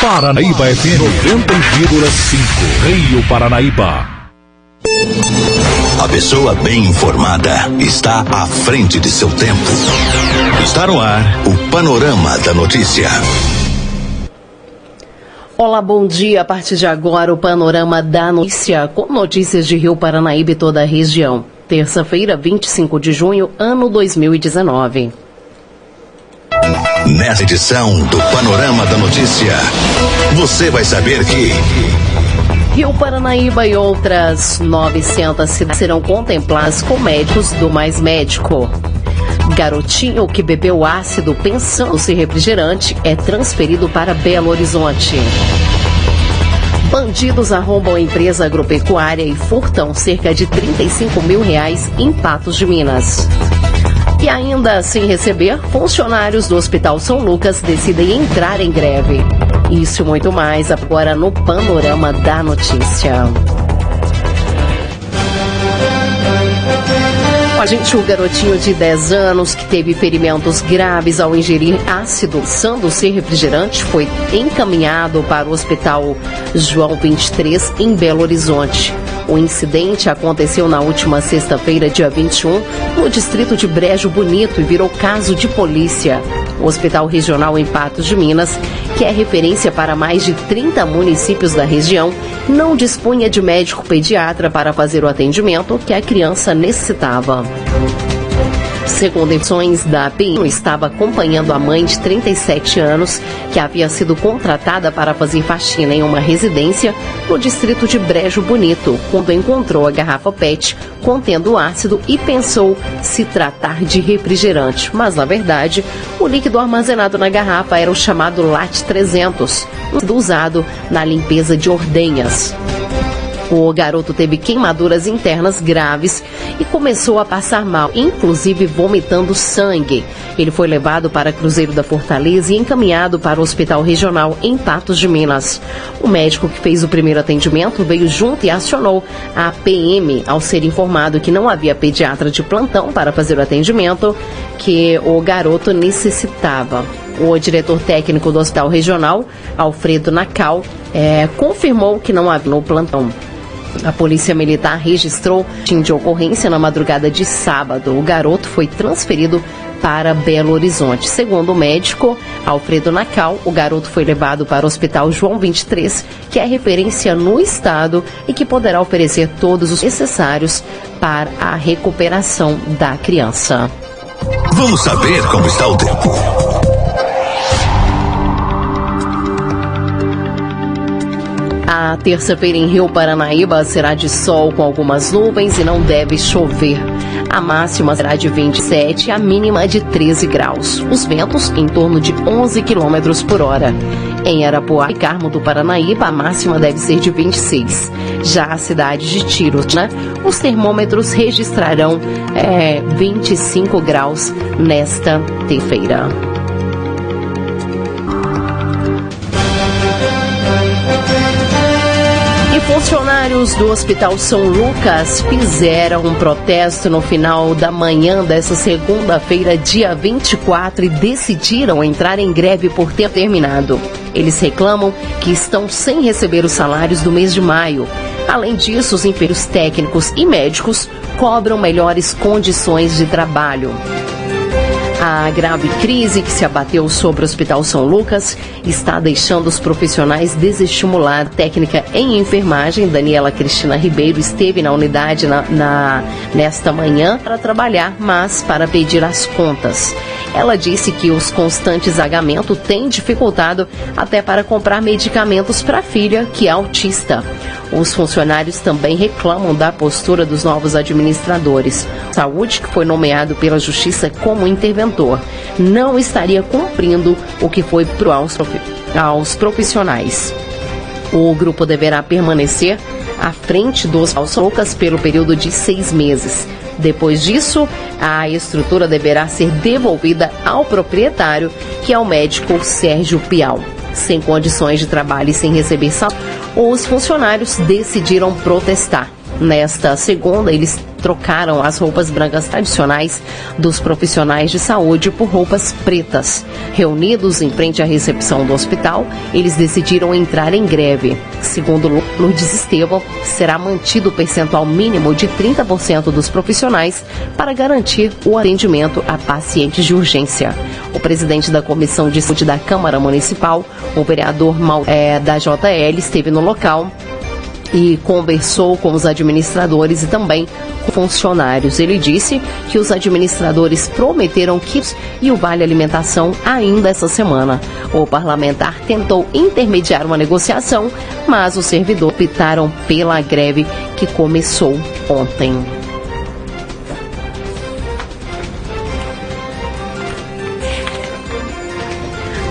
Paranaíba FM 90,5. Rio Paranaíba. A pessoa bem informada está à frente de seu tempo. Está no ar o Panorama da Notícia. Olá, bom dia. A partir de agora, o Panorama da Notícia, com notícias de Rio Paranaíba e toda a região. Terça-feira, 25 de junho, ano 2019. Nessa edição do Panorama da Notícia, você vai saber que. Rio Paranaíba e outras 900 cidades serão contempladas com médicos do Mais Médico. Garotinho que bebeu ácido pensando ser refrigerante é transferido para Belo Horizonte. Bandidos arrombam a empresa agropecuária e furtam cerca de 35 mil reais em Patos de Minas. E ainda sem receber, funcionários do Hospital São Lucas decidem entrar em greve. Isso e muito mais agora no Panorama da Notícia. A gente, o garotinho de 10 anos que teve ferimentos graves ao ingerir ácido sando ser refrigerante foi encaminhado para o Hospital João 23 em Belo Horizonte. O incidente aconteceu na última sexta-feira, dia 21, no distrito de Brejo Bonito e virou caso de polícia. O Hospital Regional em Patos de Minas, que é referência para mais de 30 municípios da região, não dispunha de médico pediatra para fazer o atendimento que a criança necessitava. Segundo informações da API, estava acompanhando a mãe de 37 anos, que havia sido contratada para fazer faxina em uma residência no distrito de Brejo Bonito, quando encontrou a garrafa PET contendo ácido e pensou se tratar de refrigerante. Mas, na verdade, o líquido armazenado na garrafa era o chamado LAT 300, usado na limpeza de ordenhas. O garoto teve queimaduras internas graves e começou a passar mal, inclusive vomitando sangue. Ele foi levado para Cruzeiro da Fortaleza e encaminhado para o Hospital Regional em Patos de Minas. O médico que fez o primeiro atendimento veio junto e acionou a PM ao ser informado que não havia pediatra de plantão para fazer o atendimento que o garoto necessitava. O diretor técnico do Hospital Regional, Alfredo Nacal, é, confirmou que não havia no plantão. A Polícia Militar registrou fim de ocorrência na madrugada de sábado. O garoto foi transferido para Belo Horizonte. Segundo o médico Alfredo Nacal, o garoto foi levado para o Hospital João 23, que é referência no estado e que poderá oferecer todos os necessários para a recuperação da criança. Vamos saber como está o tempo. A terça-feira em Rio Paranaíba será de sol com algumas nuvens e não deve chover. A máxima será de 27 e a mínima de 13 graus. Os ventos em torno de 11 quilômetros por hora. Em Arapuá e Carmo do Paranaíba, a máxima deve ser de 26. Já a cidade de Tiros, né? Os termômetros registrarão é, 25 graus nesta terça-feira. Funcionários do Hospital São Lucas fizeram um protesto no final da manhã dessa segunda-feira, dia 24, e decidiram entrar em greve por ter terminado. Eles reclamam que estão sem receber os salários do mês de maio. Além disso, os enfermeiros técnicos e médicos cobram melhores condições de trabalho. A grave crise que se abateu sobre o Hospital São Lucas está deixando os profissionais desestimulados. Técnica em enfermagem, Daniela Cristina Ribeiro, esteve na unidade na, na, nesta manhã para trabalhar, mas para pedir as contas. Ela disse que os constantes agamentos têm dificultado até para comprar medicamentos para a filha, que é autista. Os funcionários também reclamam da postura dos novos administradores. Saúde, que foi nomeado pela Justiça como interventor, não estaria cumprindo o que foi pro aos, aos profissionais. O grupo deverá permanecer à frente dos Lucas pelo período de seis meses. Depois disso, a estrutura deverá ser devolvida ao proprietário, que é o médico Sérgio Pial. Sem condições de trabalho e sem receber salário, os funcionários decidiram protestar. Nesta segunda, eles trocaram as roupas brancas tradicionais dos profissionais de saúde por roupas pretas. Reunidos em frente à recepção do hospital, eles decidiram entrar em greve. Segundo Lourdes Estevam, será mantido o percentual mínimo de 30% dos profissionais para garantir o atendimento a pacientes de urgência. O presidente da Comissão de Saúde da Câmara Municipal, o vereador Mal, é, da JL, esteve no local e conversou com os administradores e também com funcionários. Ele disse que os administradores prometeram kits e o vale alimentação ainda essa semana. O parlamentar tentou intermediar uma negociação, mas os servidores optaram pela greve que começou ontem.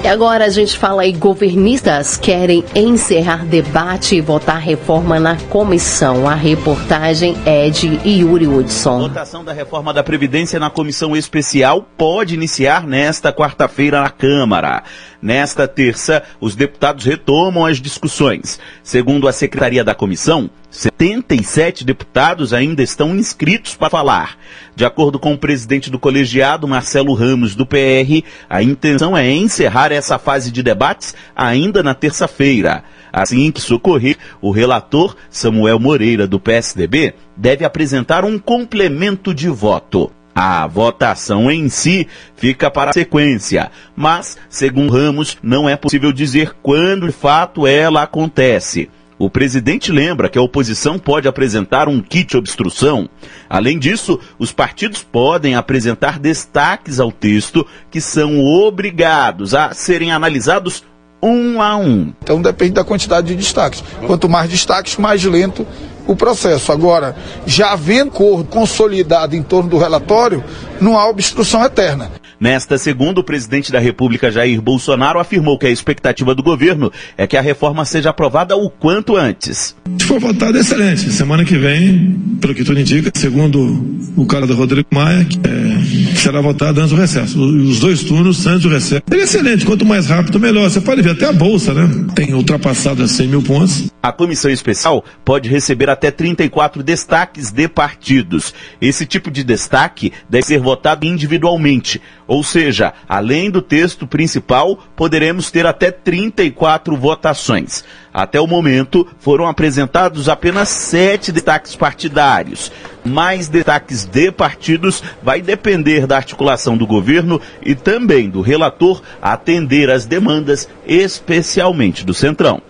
Agora a gente fala aí, governistas querem encerrar debate e votar reforma na comissão. A reportagem é de Yuri Hudson. Votação da reforma da Previdência na comissão especial pode iniciar nesta quarta-feira na Câmara. Nesta terça, os deputados retomam as discussões. Segundo a Secretaria da Comissão, 77 deputados ainda estão inscritos para falar. De acordo com o presidente do colegiado, Marcelo Ramos, do PR, a intenção é encerrar essa fase de debates ainda na terça-feira. Assim que socorrer, o relator, Samuel Moreira, do PSDB, deve apresentar um complemento de voto. A votação em si fica para a sequência, mas, segundo Ramos, não é possível dizer quando de fato ela acontece. O presidente lembra que a oposição pode apresentar um kit obstrução. Além disso, os partidos podem apresentar destaques ao texto que são obrigados a serem analisados um a um. Então depende da quantidade de destaques. Quanto mais destaques, mais lento o processo. Agora, já havendo acordo consolidado em torno do relatório, não há obstrução eterna. Nesta segunda, o presidente da República, Jair Bolsonaro, afirmou que a expectativa do governo é que a reforma seja aprovada o quanto antes. Se for votado, é excelente. Semana que vem, pelo que tudo indica, segundo o cara do Rodrigo Maia, é, será votado antes do recesso. Os dois turnos antes do recesso. Seria excelente. Quanto mais rápido, melhor. Você pode ver até a Bolsa, né? Tem ultrapassado a 100 mil pontos. A comissão especial pode receber até 34 destaques de partidos. Esse tipo de destaque deve ser votado individualmente, ou seja, além do texto principal, poderemos ter até 34 votações. Até o momento, foram apresentados apenas sete destaques partidários. Mais destaques de partidos vai depender da articulação do governo e também do relator atender às demandas, especialmente do Centrão.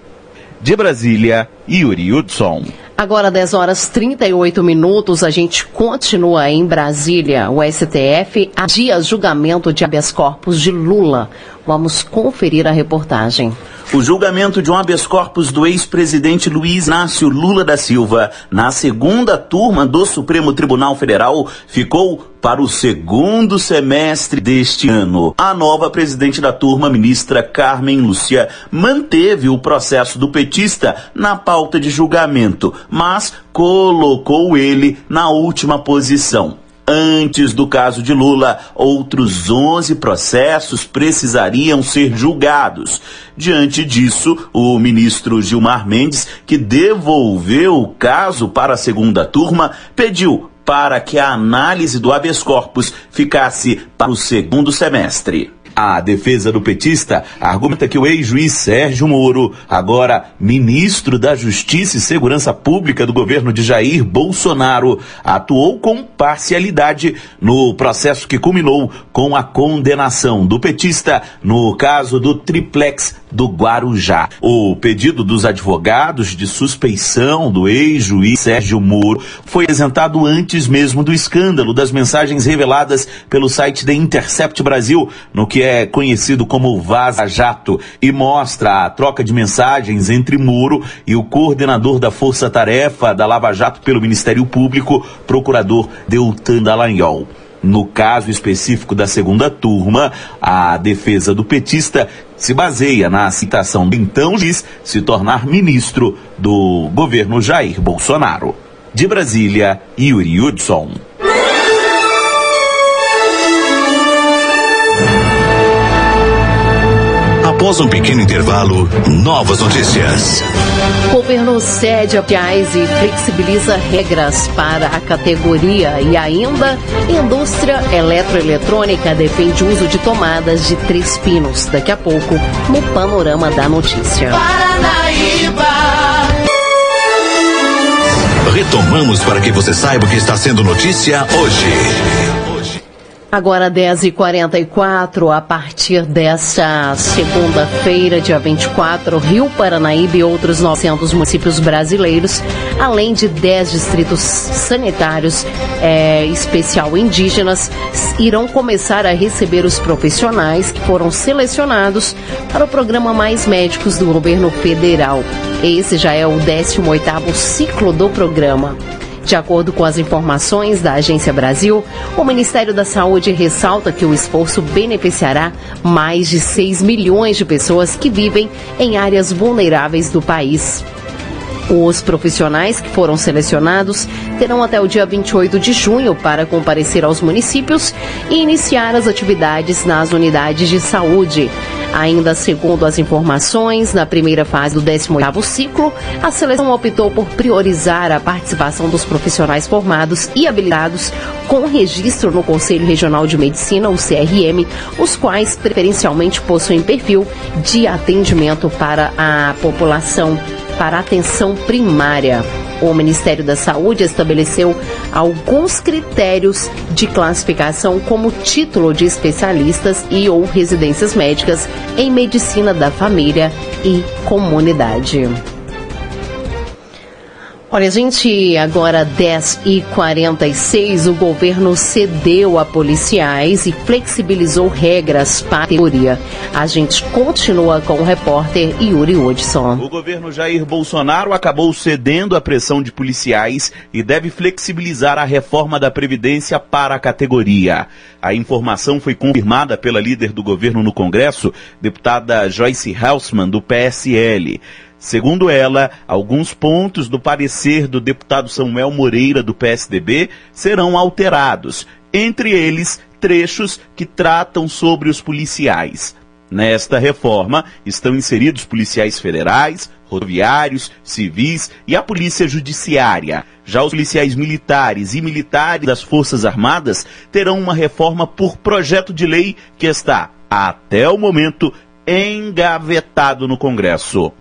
De Brasília, Yuri Hudson. Agora, 10 horas 38 minutos, a gente continua em Brasília. O STF adia julgamento de habeas corpus de Lula. Vamos conferir a reportagem. O julgamento de um habeas corpus do ex-presidente Luiz Inácio Lula da Silva na segunda turma do Supremo Tribunal Federal ficou para o segundo semestre deste ano. A nova presidente da turma, ministra Carmen Lúcia, manteve o processo do petista na pauta de julgamento, mas colocou ele na última posição. Antes do caso de Lula, outros 11 processos precisariam ser julgados. Diante disso, o ministro Gilmar Mendes, que devolveu o caso para a segunda turma, pediu para que a análise do habeas corpus ficasse para o segundo semestre. A defesa do petista argumenta que o ex-juiz Sérgio Moro, agora ministro da Justiça e Segurança Pública do governo de Jair Bolsonaro, atuou com parcialidade no processo que culminou com a condenação do petista no caso do triplex do Guarujá. O pedido dos advogados de suspeição do ex-juiz Sérgio Moro foi apresentado antes mesmo do escândalo das mensagens reveladas pelo site The Intercept Brasil, no que é conhecido como Vaza Jato, e mostra a troca de mensagens entre Moro e o coordenador da Força Tarefa da Lava Jato pelo Ministério Público, procurador Deltan Dallagnol. No caso específico da segunda turma, a defesa do petista se baseia na citação do então juiz se tornar ministro do governo Jair Bolsonaro. De Brasília, Yuri Hudson. Após um pequeno intervalo, novas notícias. O governo cede a PIAs e flexibiliza regras para a categoria e ainda indústria eletroeletrônica defende o uso de tomadas de três pinos. Daqui a pouco, no panorama da notícia. Paranaíba. Retomamos para que você saiba o que está sendo notícia hoje. Agora 10h44, a partir desta segunda-feira, dia 24, Rio Paranaíba e outros 900 municípios brasileiros, além de 10 distritos sanitários é, especial indígenas, irão começar a receber os profissionais que foram selecionados para o programa Mais Médicos do governo federal. Esse já é o 18º ciclo do programa. De acordo com as informações da Agência Brasil, o Ministério da Saúde ressalta que o esforço beneficiará mais de 6 milhões de pessoas que vivem em áreas vulneráveis do país. Os profissionais que foram selecionados terão até o dia 28 de junho para comparecer aos municípios e iniciar as atividades nas unidades de saúde. Ainda segundo as informações, na primeira fase do 18º ciclo, a seleção optou por priorizar a participação dos profissionais formados e habilitados com registro no Conselho Regional de Medicina, o CRM, os quais preferencialmente possuem perfil de atendimento para a população para atenção primária. O Ministério da Saúde estabeleceu alguns critérios de classificação como título de especialistas e ou residências médicas em medicina da família e comunidade. Olha, gente, agora 10 e 46 o governo cedeu a policiais e flexibilizou regras para a categoria. A gente continua com o repórter Yuri Hudson. O governo Jair Bolsonaro acabou cedendo à pressão de policiais e deve flexibilizar a reforma da Previdência para a categoria. A informação foi confirmada pela líder do governo no Congresso, deputada Joyce Haussmann, do PSL. Segundo ela, alguns pontos do parecer do deputado Samuel Moreira, do PSDB, serão alterados, entre eles trechos que tratam sobre os policiais. Nesta reforma estão inseridos policiais federais, rodoviários, civis e a polícia judiciária. Já os policiais militares e militares das Forças Armadas terão uma reforma por projeto de lei que está, até o momento, engavetado no Congresso.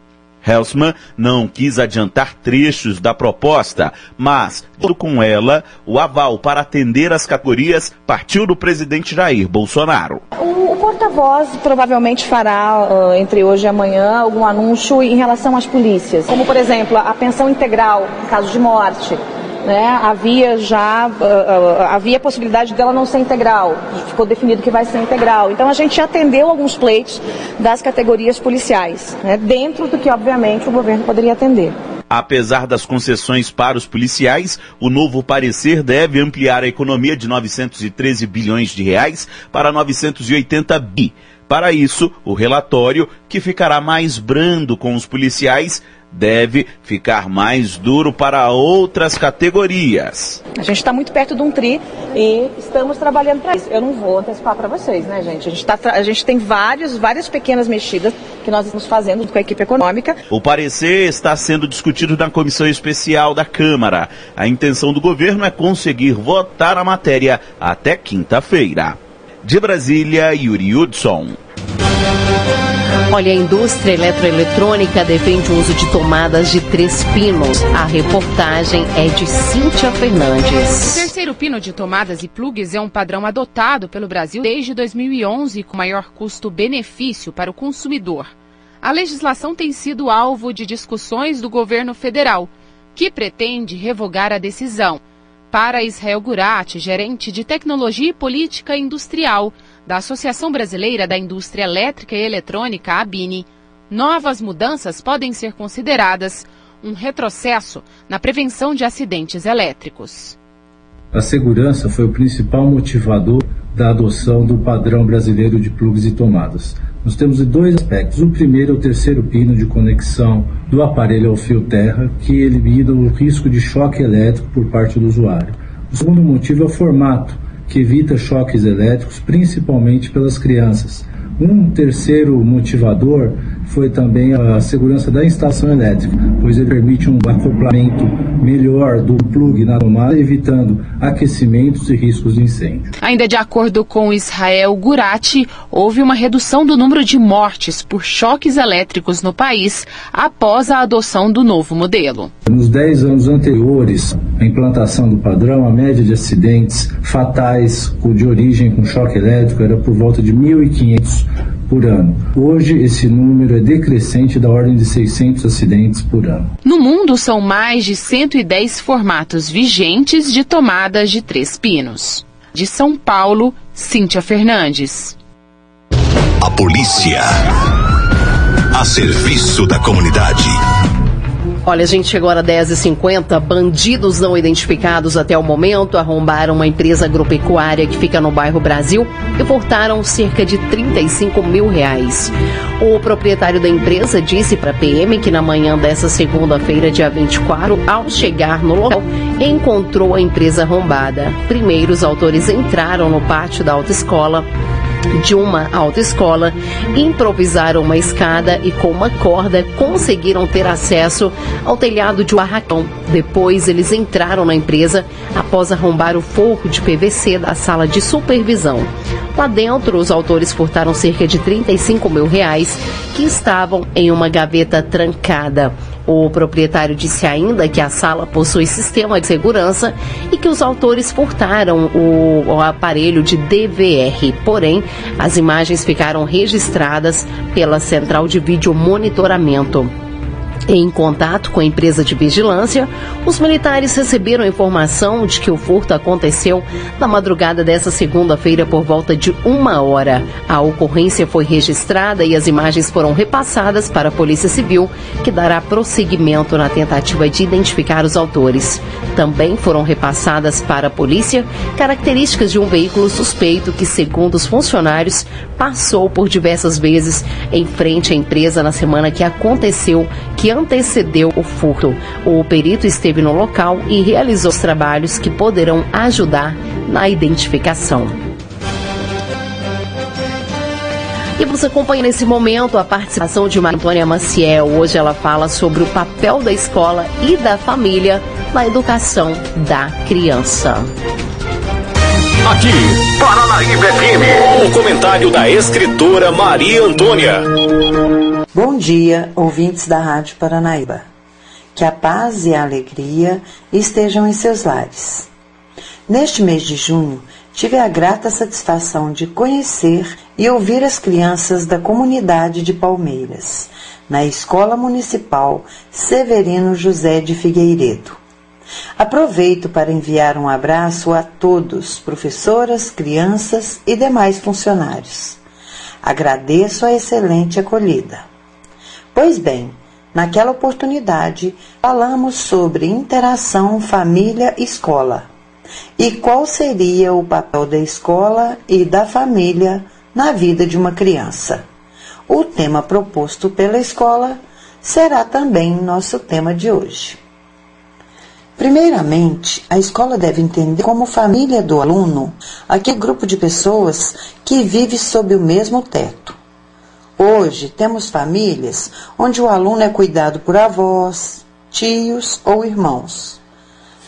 Helsman não quis adiantar trechos da proposta, mas, com ela, o aval para atender as categorias partiu do presidente Jair Bolsonaro. O, porta-voz provavelmente fará, entre hoje e amanhã, algum anúncio em relação às polícias, como, por exemplo, a pensão integral em caso de morte né, havia já uh, havia a possibilidade dela não ser integral, ficou definido que vai ser integral. Então a gente atendeu alguns pleitos das categorias policiais, né, dentro do que obviamente o governo poderia atender. Apesar das concessões para os policiais, o novo parecer deve ampliar a economia de 913 bilhões de reais para 980 bi. Para isso, o relatório, que ficará mais brando com os policiais, deve ficar mais duro para outras categorias. A gente está muito perto de um tri e estamos trabalhando para isso. Eu não vou antecipar para vocês, né, gente? A gente, tá, a gente tem vários, várias pequenas mexidas que nós estamos fazendo com a equipe econômica. O parecer está sendo discutido na comissão especial da Câmara. A intenção do governo é conseguir votar a matéria até quinta-feira. De Brasília, Yuri Hudson. Olha, a indústria eletroeletrônica defende o uso de tomadas de três pinos. A reportagem é de Cíntia Fernandes. O terceiro pino de tomadas e plugs é um padrão adotado pelo Brasil desde 2011 com maior custo-benefício para o consumidor. A legislação tem sido alvo de discussões do governo federal, que pretende revogar a decisão. Para Israel Gurati, gerente de tecnologia e política industrial, da Associação Brasileira da Indústria Elétrica e Eletrônica, ABINE, novas mudanças podem ser consideradas um retrocesso na prevenção de acidentes elétricos. A segurança foi o principal motivador da adoção do padrão brasileiro de plugs e tomadas. Nós temos dois aspectos. O primeiro é o terceiro pino de conexão do aparelho ao fio terra, que elimina o risco de choque elétrico por parte do usuário. O segundo motivo é o formato que evita choques elétricos, principalmente pelas crianças. Um terceiro motivador foi também a segurança da instalação elétrica, pois ele permite um acoplamento melhor do plug na tomada, evitando aquecimentos e riscos de incêndio. Ainda de acordo com Israel Gurati, houve uma redução do número de mortes por choques elétricos no país após a adoção do novo modelo. Nos 10 anos anteriores à implantação do padrão, a média de acidentes fatais de origem com choque elétrico era por volta de 1.500 por ano. Hoje, esse número é decrescente da ordem de 600 acidentes por ano. No mundo, são mais de 110 formatos vigentes de tomadas de três pinos. De São Paulo, Cíntia Fernandes. A polícia. A serviço da comunidade. Olha, a gente agora 10h50. Bandidos não identificados até o momento arrombaram uma empresa agropecuária que fica no bairro Brasil e furtaram cerca de 35 mil reais. O proprietário da empresa disse para a PM que na manhã dessa segunda-feira, dia 24, ao chegar no local, encontrou a empresa arrombada. Primeiro, os autores entraram no pátio da autoescola de uma autoescola, improvisaram uma escada e com uma corda conseguiram ter acesso ao telhado de um barracão. Depois eles entraram na empresa após arrombar o forro de PVC da sala de supervisão. Lá dentro, os autores furtaram cerca de 35 mil reais que estavam em uma gaveta trancada. O proprietário disse ainda que a sala possui sistema de segurança e que os autores furtaram o, o, aparelho de DVR. Porém, as imagens ficaram registradas pela central de vídeo monitoramento. Em contato com a empresa de vigilância, os militares receberam informação de que o furto aconteceu na madrugada dessa segunda-feira por volta de uma hora. A ocorrência foi registrada e as imagens foram repassadas para a Polícia Civil, que dará prosseguimento na tentativa de identificar os autores. Também foram repassadas para a polícia características de um veículo suspeito que, segundo os funcionários, passou por diversas vezes em frente à empresa na semana que aconteceu, que antecedeu o furto. O perito esteve no local e realizou os trabalhos que poderão ajudar na identificação. E você acompanha nesse momento a participação de Antônia Maciel. Hoje ela fala sobre o papel da escola e da família na educação da criança. Aqui, Paranaíba FM, o comentário da escritora Maria Antônia. Bom dia, ouvintes da Rádio Paranaíba. Que a paz e a alegria estejam em seus lares. Neste mês de junho, tive a grata satisfação de conhecer e ouvir as crianças da comunidade de Palmeiras, na Escola Municipal Severino José de Figueiredo. Aproveito para enviar um abraço a todos, professoras, crianças e demais funcionários. Agradeço a excelente acolhida. Pois bem, naquela oportunidade falamos sobre interação família-escola e qual seria o papel da escola e da família na vida de uma criança. O tema proposto pela escola será também nosso tema de hoje. Primeiramente, a escola deve entender como família do aluno aquele grupo de pessoas que vive sob o mesmo teto. Hoje temos famílias onde o aluno é cuidado por avós, tios ou irmãos.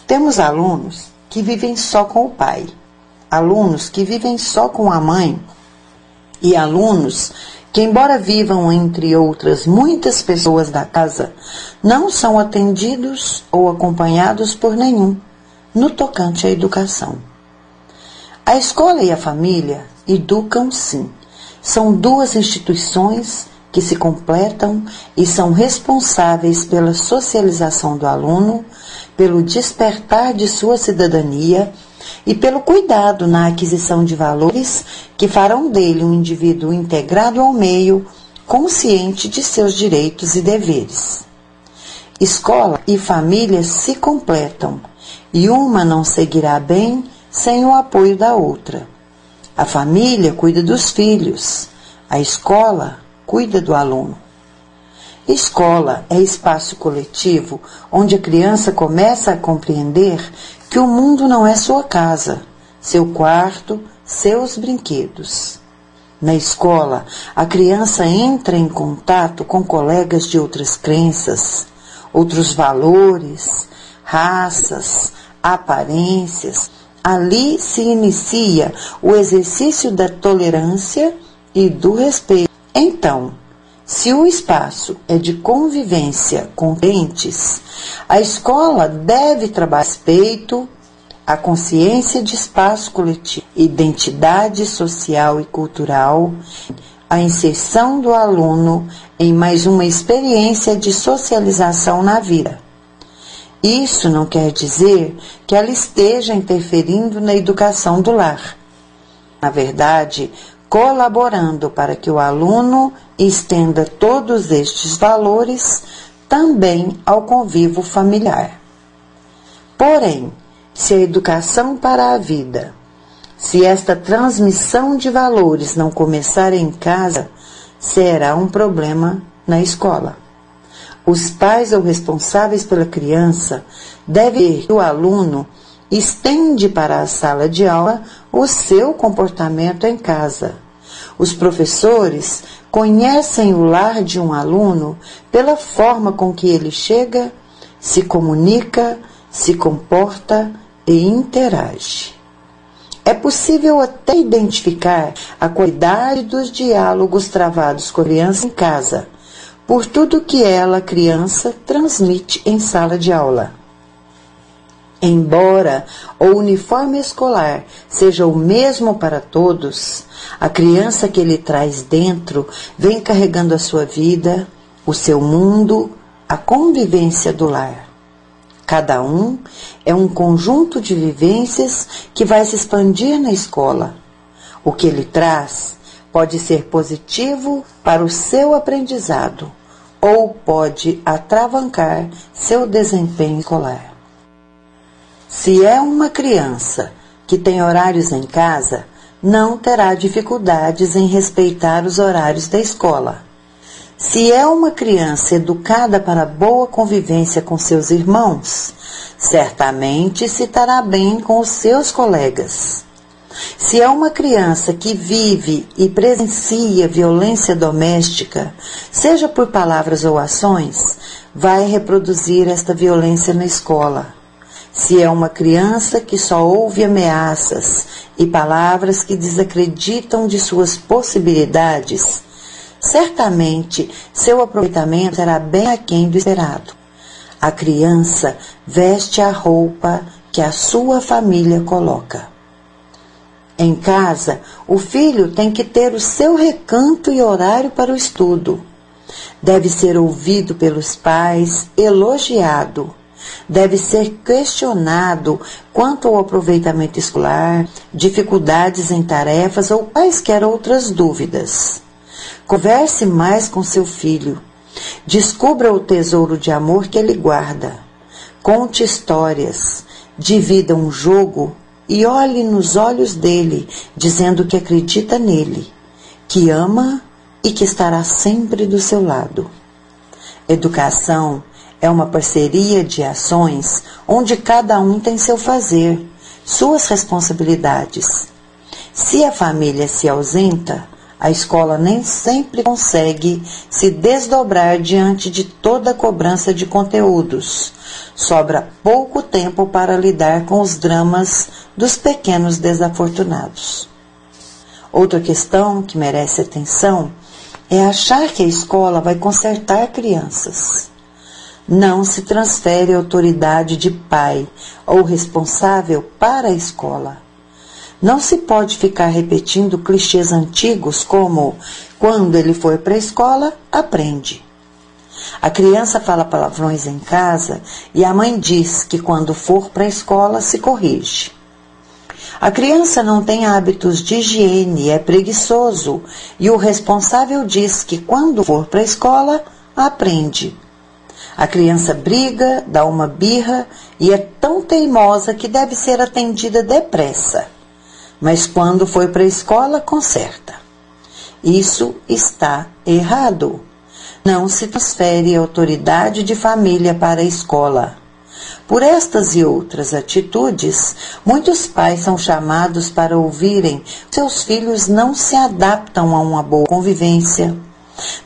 Temos alunos que vivem só com o pai, alunos que vivem só com a mãe e alunos que, embora vivam entre outras muitas pessoas da casa, não são atendidos ou acompanhados por nenhum no tocante à educação. A escola e a família educam sim. São duas instituições que se completam e são responsáveis pela socialização do aluno, pelo despertar de sua cidadania e pelo cuidado na aquisição de valores que farão dele um indivíduo integrado ao meio, consciente de seus direitos e deveres. Escola e família se completam e uma não seguirá bem sem o apoio da outra. A família cuida dos filhos, a escola cuida do aluno. Escola é espaço coletivo onde a criança começa a compreender que o mundo não é sua casa, seu quarto, seus brinquedos. Na escola, a criança entra em contato com colegas de outras crenças, outros valores, raças, aparências. Ali se inicia o exercício da tolerância e do respeito. Então, se o espaço é de convivência com crentes, a escola deve trabalhar respeito, a consciência de espaço coletivo, identidade social e cultural, a inserção do aluno em mais uma experiência de socialização na vida. Isso não quer dizer que ela esteja interferindo na educação do lar. Na verdade, colaborando para que o aluno estenda todos estes valores também ao convívio familiar. Porém, se a educação para a vida, se esta transmissão de valores não começar em casa, será um problema na escola. Os pais ou responsáveis pela criança devem ver que o aluno estende para a sala de aula o seu comportamento em casa. Os professores conhecem o lar de um aluno pela forma com que ele chega, se comunica, se comporta e interage. É possível até identificar a qualidade dos diálogos travados com a criança em casa, por tudo que ela, criança, transmite em sala de aula. Embora o uniforme escolar seja o mesmo para todos, a criança que ele traz dentro vem carregando a sua vida, o seu mundo, a convivência do lar. Cada um é um conjunto de vivências que vai se expandir na escola. O que ele traz pode ser positivo para o seu aprendizado ou pode atravancar seu desempenho escolar. Se é uma criança que tem horários em casa, não terá dificuldades em respeitar os horários da escola. Se é uma criança educada para boa convivência com seus irmãos, certamente se estará bem com os seus colegas. Se é uma criança que vive e presencia violência doméstica, seja por palavras ou ações, vai reproduzir esta violência na escola. Se é uma criança que só ouve ameaças e palavras que desacreditam de suas possibilidades, certamente seu aproveitamento será bem aquém do esperado. A criança veste a roupa que a sua família coloca. Em casa, o filho tem que ter o seu recanto e horário para o estudo. Deve ser ouvido pelos pais, elogiado. Deve ser questionado quanto ao aproveitamento escolar, dificuldades em tarefas ou quaisquer outras dúvidas. Converse mais com seu filho. Descubra o tesouro de amor que ele guarda. Conte histórias. Divida um jogo e olhe nos olhos dele, dizendo que acredita nele, que ama e que estará sempre do seu lado. Educação é uma parceria de ações onde cada um tem seu fazer, suas responsabilidades. Se a família se ausenta, a escola nem sempre consegue se desdobrar diante de toda a cobrança de conteúdos. Sobra pouco tempo para lidar com os dramas dos pequenos desafortunados. Outra questão que merece atenção é achar que a escola vai consertar crianças. Não se transfere autoridade de pai ou responsável para a escola não se pode ficar repetindo clichês antigos como quando ele for para a escola, aprende. A criança fala palavrões em casa e a mãe diz que quando for para a escola se corrige. A criança não tem hábitos de higiene, é preguiçoso e o responsável diz que quando for para a escola, aprende. A criança briga, dá uma birra e é tão teimosa que deve ser atendida depressa mas quando foi para a escola, conserta. Isso está errado. Não se transfere autoridade de família para a escola. Por estas e outras atitudes, muitos pais são chamados para ouvirem seus filhos não se adaptam a uma boa convivência,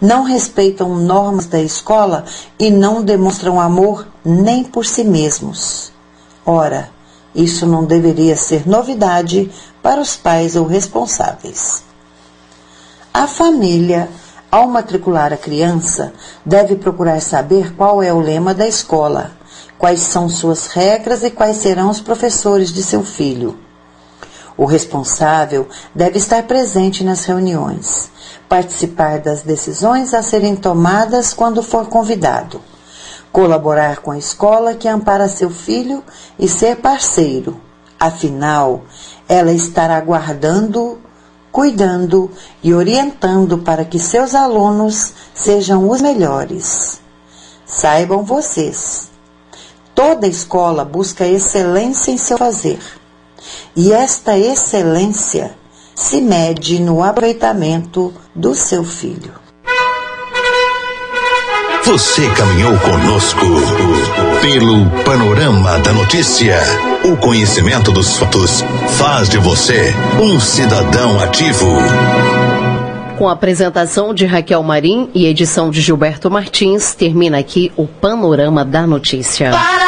não respeitam normas da escola e não demonstram amor nem por si mesmos. Ora, isso não deveria ser novidade para os pais ou responsáveis. A família, ao matricular a criança, deve procurar saber qual é o lema da escola quais são suas regras e quais serão os professores de seu filho. O responsável deve estar presente nas reuniões, participar das decisões a serem tomadas quando for convidado, colaborar com a escola que ampara seu filho e ser parceiro. Afinal, ela estará guardando, cuidando e orientando para que seus alunos sejam os melhores. Saibam vocês, Toda escola busca excelência em seu fazer. E esta excelência se mede no aproveitamento do seu filho. Você caminhou conosco pelo panorama da notícia. O conhecimento dos fatos faz de você um cidadão ativo. Com a apresentação de Raquel Marim e edição de Gilberto Martins, termina aqui o Panorama da Notícia. Para